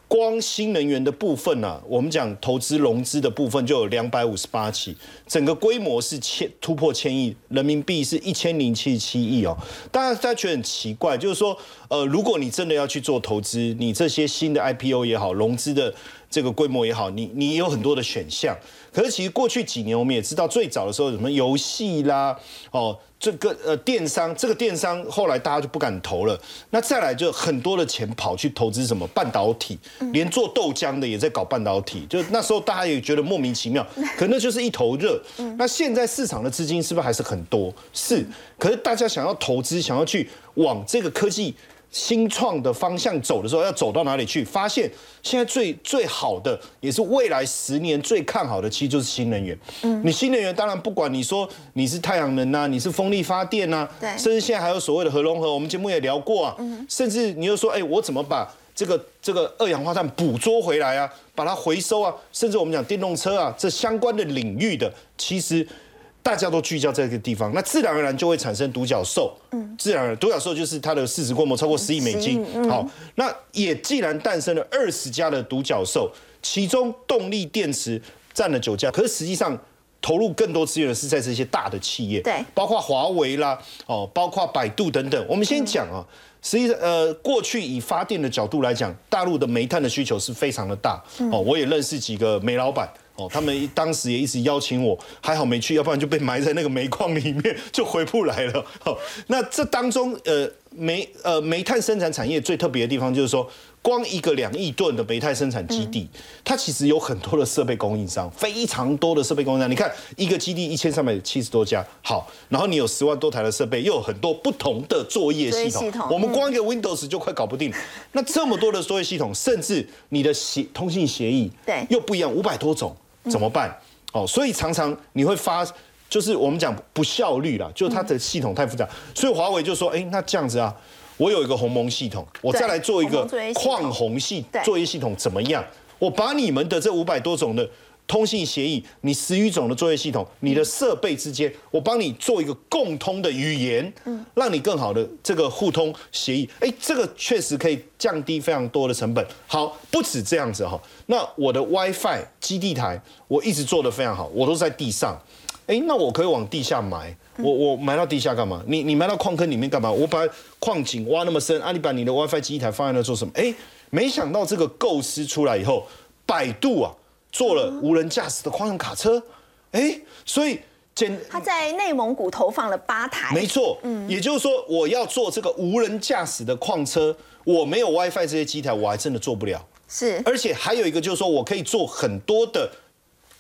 光新能源的部分呢，我们讲投资融资的部分就有两百五十八起，整个规模是千突破千亿人民币，是一千零七十七亿哦。大家，大家觉得很奇怪，就是说，呃，如果你真的要去做投资，你这些新的 IPO 也好，融资的这个规模也好，你你有很多的选项。可是其实过去几年我们也知道，最早的时候什么游戏啦，哦。这个呃电商，这个电商后来大家就不敢投了。那再来就很多的钱跑去投资什么半导体，连做豆浆的也在搞半导体。就那时候大家也觉得莫名其妙，可那就是一头热。那现在市场的资金是不是还是很多？是，可是大家想要投资，想要去往这个科技。新创的方向走的时候，要走到哪里去？发现现在最最好的，也是未来十年最看好的，其实就是新能源。嗯，你新能源当然不管你说你是太阳能呐，你是风力发电呐，对，甚至现在还有所谓的核融合，我们节目也聊过啊。嗯，甚至你又说，哎，我怎么把这个这个二氧化碳捕捉回来啊，把它回收啊？甚至我们讲电动车啊，这相关的领域的，其实。大家都聚焦在这个地方，那自然而然就会产生独角兽。嗯，自然而然，独角兽就是它的市值规模超过十亿美金。好，那也既然诞生了二十家的独角兽，其中动力电池占了九家，可是实际上投入更多资源的是在这些大的企业，对，包括华为啦，哦，包括百度等等。我们先讲啊，实际上呃，过去以发电的角度来讲，大陆的煤炭的需求是非常的大。哦，我也认识几个煤老板。哦，他们当时也一直邀请我，还好没去，要不然就被埋在那个煤矿里面，就回不来了。好，那这当中，呃，煤呃煤炭生产产业最特别的地方就是说，光一个两亿吨的煤炭生产基地，它其实有很多的设备供应商，非常多的设备供应商。你看一个基地一千三百七十多家，好，然后你有十万多台的设备，又有很多不同的作业系统。我们光一个 Windows 就快搞不定。那这么多的作业系统，甚至你的协通信协议，对，又不一样，五百多种。怎么办？哦，所以常常你会发，就是我们讲不效率啦，就是它的系统太复杂。所以华为就说：“哎，那这样子啊，我有一个鸿蒙系统，我再来做一个矿红系作业系统，怎么样？我把你们的这五百多种的。”通信协议，你十余种的作业系统，你的设备之间，我帮你做一个共通的语言，嗯，让你更好的这个互通协议，哎，这个确实可以降低非常多的成本。好，不止这样子哈，那我的 WiFi 基地台，我一直做的非常好，我都在地上，哎，那我可以往地下埋，我我埋到地下干嘛？你你埋到矿坑里面干嘛？我把矿井挖那么深，啊，你把你的 WiFi 基地台放在那做什么？哎，没想到这个构思出来以后，百度啊。做了无人驾驶的矿用卡车，哎，所以简他在内蒙古投放了八台，没错，嗯，也就是说，我要做这个无人驾驶的矿车，我没有 WiFi 这些机台，我还真的做不了。是，而且还有一个就是说，我可以做很多的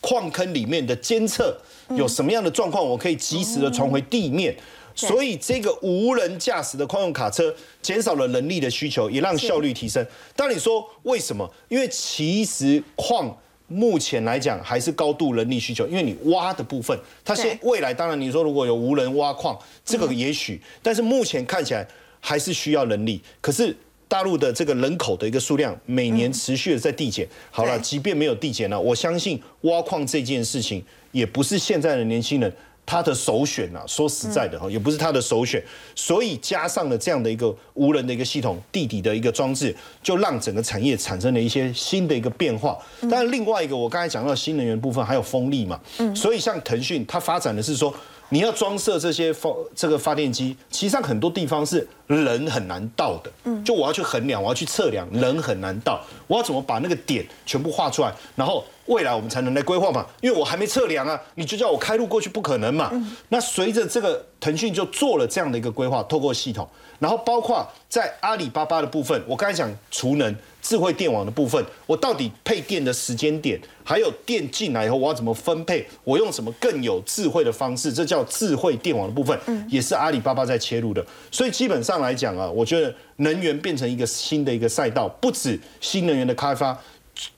矿坑里面的监测，有什么样的状况，我可以及时的传回地面。所以这个无人驾驶的矿用卡车减少了人力的需求，也让效率提升。但你说为什么？因为其实矿目前来讲还是高度人力需求，因为你挖的部分，它现未来当然你说如果有无人挖矿，这个也许，但是目前看起来还是需要人力。可是大陆的这个人口的一个数量每年持续的在递减。好了，即便没有递减呢，我相信挖矿这件事情也不是现在的年轻人。他的首选呐，说实在的哈，也不是他的首选，所以加上了这样的一个无人的一个系统，地底的一个装置，就让整个产业产生了一些新的一个变化。当然，另外一个我刚才讲到新能源部分，还有风力嘛，所以像腾讯，它发展的是说。你要装设这些发这个发电机，其实上很多地方是人很难到的。嗯，就我要去衡量，我要去测量，人很难到。我要怎么把那个点全部画出来，然后未来我们才能来规划嘛？因为我还没测量啊，你就叫我开路过去，不可能嘛。那随着这个腾讯就做了这样的一个规划，透过系统，然后包括在阿里巴巴的部分，我刚才讲储能。智慧电网的部分，我到底配电的时间点，还有电进来以后我要怎么分配，我用什么更有智慧的方式，这叫智慧电网的部分，也是阿里巴巴在切入的。所以基本上来讲啊，我觉得能源变成一个新的一个赛道，不止新能源的开发，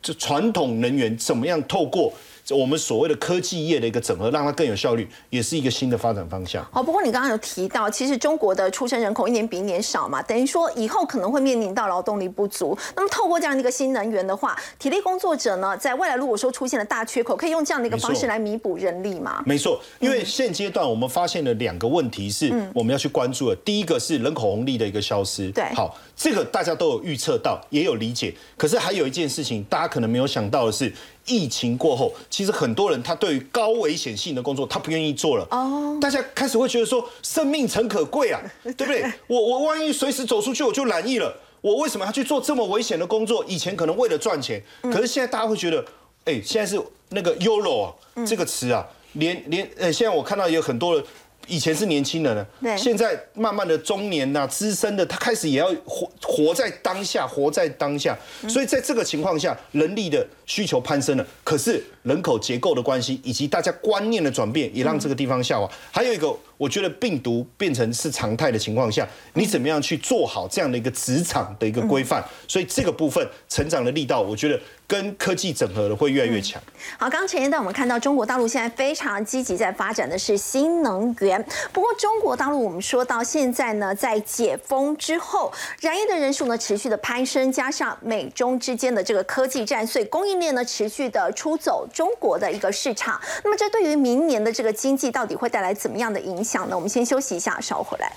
这传统能源怎么样透过。我们所谓的科技业的一个整合，让它更有效率，也是一个新的发展方向。好，不过你刚刚有提到，其实中国的出生人口一年比一年少嘛，等于说以后可能会面临到劳动力不足。那么透过这样的一个新能源的话，体力工作者呢，在未来如果说出现了大缺口，可以用这样的一个方式来弥补人力吗？没错，因为现阶段我们发现了两个问题是我们要去关注的。第一个是人口红利的一个消失。对，好，这个大家都有预测到，也有理解。可是还有一件事情，大家可能没有想到的是。疫情过后，其实很多人他对于高危险性的工作，他不愿意做了。哦，大家开始会觉得说，生命诚可贵啊，对不对？我我万一随时走出去，我就染疫了，我为什么要去做这么危险的工作？以前可能为了赚钱，可是现在大家会觉得，哎，现在是那个 “euro” 啊这个词啊，连连呃，现在我看到有很多人。以前是年轻人了，现在慢慢的中年呐、资深的，他开始也要活活在当下，活在当下。所以在这个情况下，人力的需求攀升了，可是人口结构的关系以及大家观念的转变，也让这个地方下滑。还有一个，我觉得病毒变成是常态的情况下，你怎么样去做好这样的一个职场的一个规范？所以这个部分成长的力道，我觉得。跟科技整合的会越来越强。好，刚刚陈彦带我们看到，中国大陆现在非常积极在发展的是新能源。不过，中国大陆我们说到现在呢，在解封之后，燃油的人数呢持续的攀升，加上美中之间的这个科技战，所以供应链呢持续的出走中国的一个市场。那么，这对于明年的这个经济到底会带来怎么样的影响呢？我们先休息一下，稍后回来。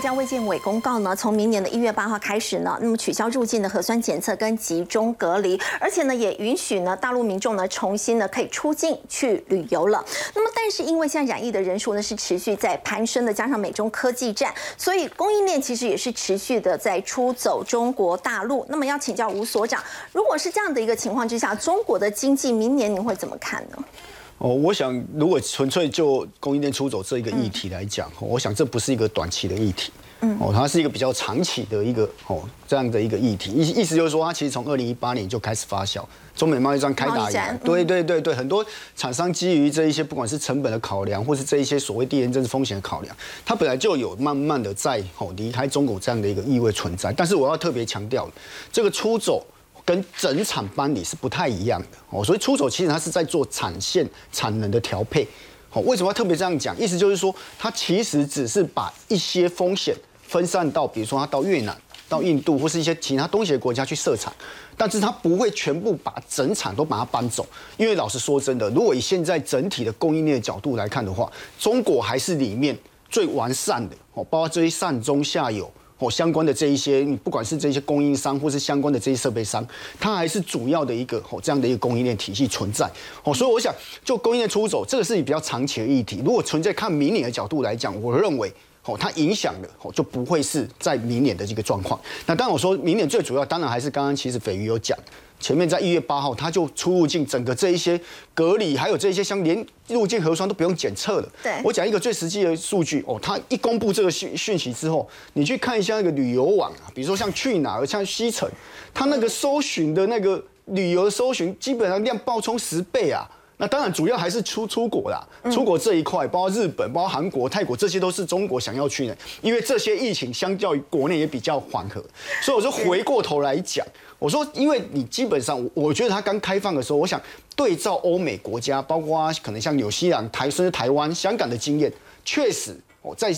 家卫健委公告呢，从明年的一月八号开始呢，那么取消入境的核酸检测跟集中隔离，而且呢，也允许呢大陆民众呢重新呢可以出境去旅游了。那么，但是因为现在染疫的人数呢是持续在攀升的，加上美中科技战，所以供应链其实也是持续的在出走中国大陆。那么，要请教吴所长，如果是这样的一个情况之下，中国的经济明年您会怎么看呢？哦，我想如果纯粹就供应链出走这一个议题来讲，我想这不是一个短期的议题，嗯，哦，它是一个比较长期的一个哦这样的一个议题。意意思就是说，它其实从二零一八年就开始发酵，中美贸易战开打以来，对对对对，很多厂商基于这一些不管是成本的考量，或是这一些所谓地缘政治风险的考量，它本来就有慢慢的在哦离开中国这样的一个意味存在。但是我要特别强调，这个出走。跟整产班底是不太一样的哦，所以出手其实它是在做产线产能的调配。好，为什么要特别这样讲？意思就是说，它其实只是把一些风险分散到，比如说它到越南、到印度或是一些其他东协国家去设厂，但是它不会全部把整产都把它搬走。因为老实说真的，如果以现在整体的供应链的角度来看的话，中国还是里面最完善的哦，包括这些上中下游。哦相关的这一些，不管是这些供应商或是相关的这些设备商，它还是主要的一个哦这样的一个供应链体系存在。哦，所以我想就供应链出走，这个是比较长期的议题。如果存在看明年的角度来讲，我认为。哦，它影响的哦就不会是在明年的这个状况。那当然我说明年最主要，当然还是刚刚其实斐鱼有讲，前面在一月八号，它就出入境整个这一些隔离，还有这一些像连入境核酸都不用检测了。对，我讲一个最实际的数据哦，它一公布这个讯讯息之后，你去看一下那个旅游网啊，比如说像去哪儿、像西城，它那个搜寻的那个旅游搜寻，基本上量爆冲十倍啊。那当然，主要还是出出国啦，出国这一块，包括日本、包括韩国、泰国，这些都是中国想要去的，因为这些疫情相较于国内也比较缓和，所以我说回过头来讲，我说，因为你基本上，我觉得它刚开放的时候，我想对照欧美国家，包括可能像纽西兰、台甚至台湾、香港的经验，确实我在。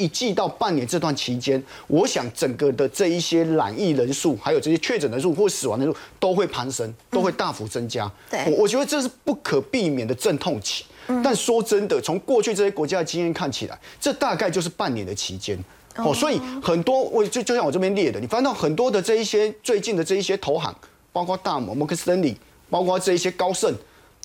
一季到半年这段期间，我想整个的这一些染疫人数，还有这些确诊人数或死亡人数都会攀升，都会大幅增加。对，我我觉得这是不可避免的阵痛期。但说真的，从过去这些国家的经验看起来，这大概就是半年的期间。哦，所以很多我就就像我这边列的，你翻到很多的这一些最近的这一些投行，包括大摩、摩根斯丹利，包括这一些高盛，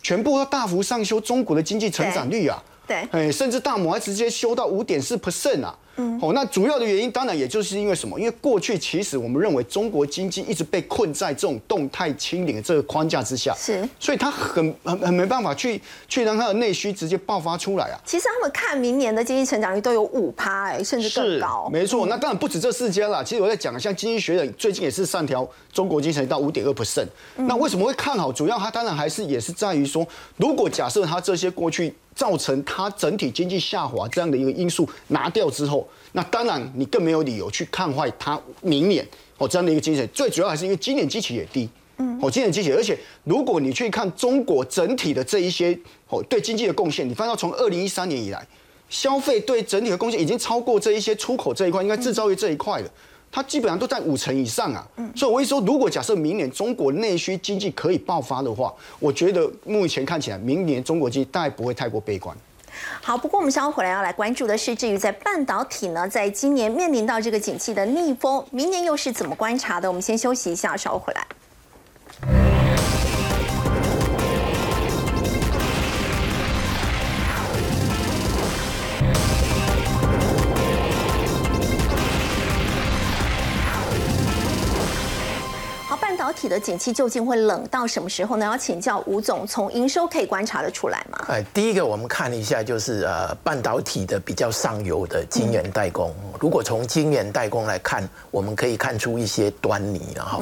全部都大幅上修中国的经济成长率啊。对，哎，甚至大摩还直接修到五点四 percent 啊。嗯，哦，那主要的原因当然也就是因为什么？因为过去其实我们认为中国经济一直被困在这种动态清零的这个框架之下，是，所以它很很很没办法去去让它的内需直接爆发出来啊。其实他们看明年的经济成长率都有五趴，哎，甚至更高。没错，那当然不止这四家啦。其实我在讲，像经济学人最近也是上调中国经济到五点二 percent。那为什么会看好？主要它当然还是也是在于说，如果假设它这些过去。造成它整体经济下滑这样的一个因素拿掉之后，那当然你更没有理由去看坏它明年哦这样的一个精神。最主要还是因为今年基期也低，嗯，哦今年基期，而且如果你去看中国整体的这一些哦对经济的贡献，你发现从二零一三年以来，消费对整体的贡献已经超过这一些出口这一块，应该制造业这一块了。它基本上都在五成以上啊，所以我一说，如果假设明年中国内需经济可以爆发的话，我觉得目前看起来，明年中国经济大概不会太过悲观。好，不过我们稍后回来要来关注的是，至于在半导体呢，在今年面临到这个景气的逆风，明年又是怎么观察的？我们先休息一下，稍后回来。体的景气究竟会冷到什么时候呢？要请教吴总，从营收可以观察得出来吗？哎，第一个我们看一下，就是呃半导体的比较上游的晶圆代工。如果从晶圆代工来看，我们可以看出一些端倪了哈。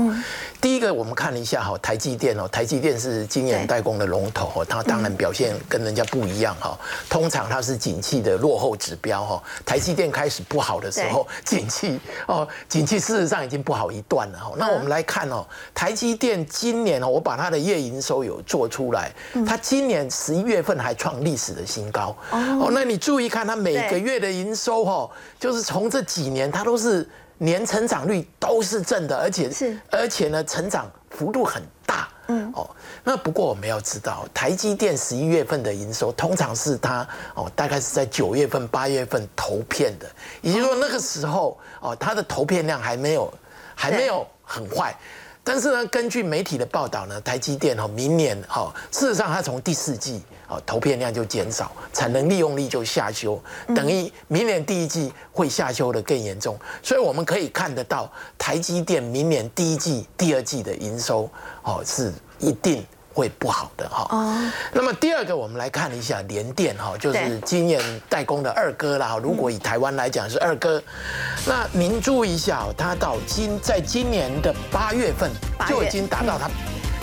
第一个我们看了一下哈，台积电哦，台积电是晶圆代工的龙头哦，它当然表现跟人家不一样哈。通常它是景气的落后指标哈。台积电开始不好的时候，景气哦，景气事实上已经不好一段了哈。那我们来看哦。台积电今年哦，我把它的月营收有做出来，它今年十一月份还创历史的新高哦。那你注意看它每个月的营收哈，就是从这几年它都是年成长率都是正的，而且是而且呢成长幅度很大。嗯哦，那不过我们要知道，台积电十一月份的营收通常是它哦，大概是在九月份、八月份投片的，也就是说那个时候哦，它的投片量还没有还没有很坏。但是呢，根据媒体的报道呢，台积电哦，明年哈，事实上它从第四季哦，投片量就减少，产能利用率就下修，等于明年第一季会下修的更严重。所以我们可以看得到，台积电明年第一季、第二季的营收哦，是一定。会不好的哈。哦。那么第二个，我们来看一下联电哈，就是经验代工的二哥啦。如果以台湾来讲是二哥，那您注意一下，他到今在今年的八月份就已经达到它。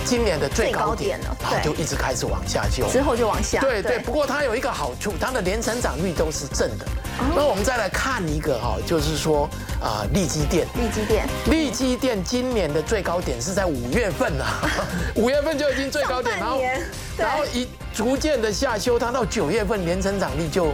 今年的最高点了，然后就一直开始往下修，之后就往下。对对，不过它有一个好处，它的年成长率都是正的。那我们再来看一个哈，就是说啊，利基电，利基电，利基电今年的最高点是在五月份啊，五月份就已经最高点，然后然后一逐渐的下修，它到九月份年成长率就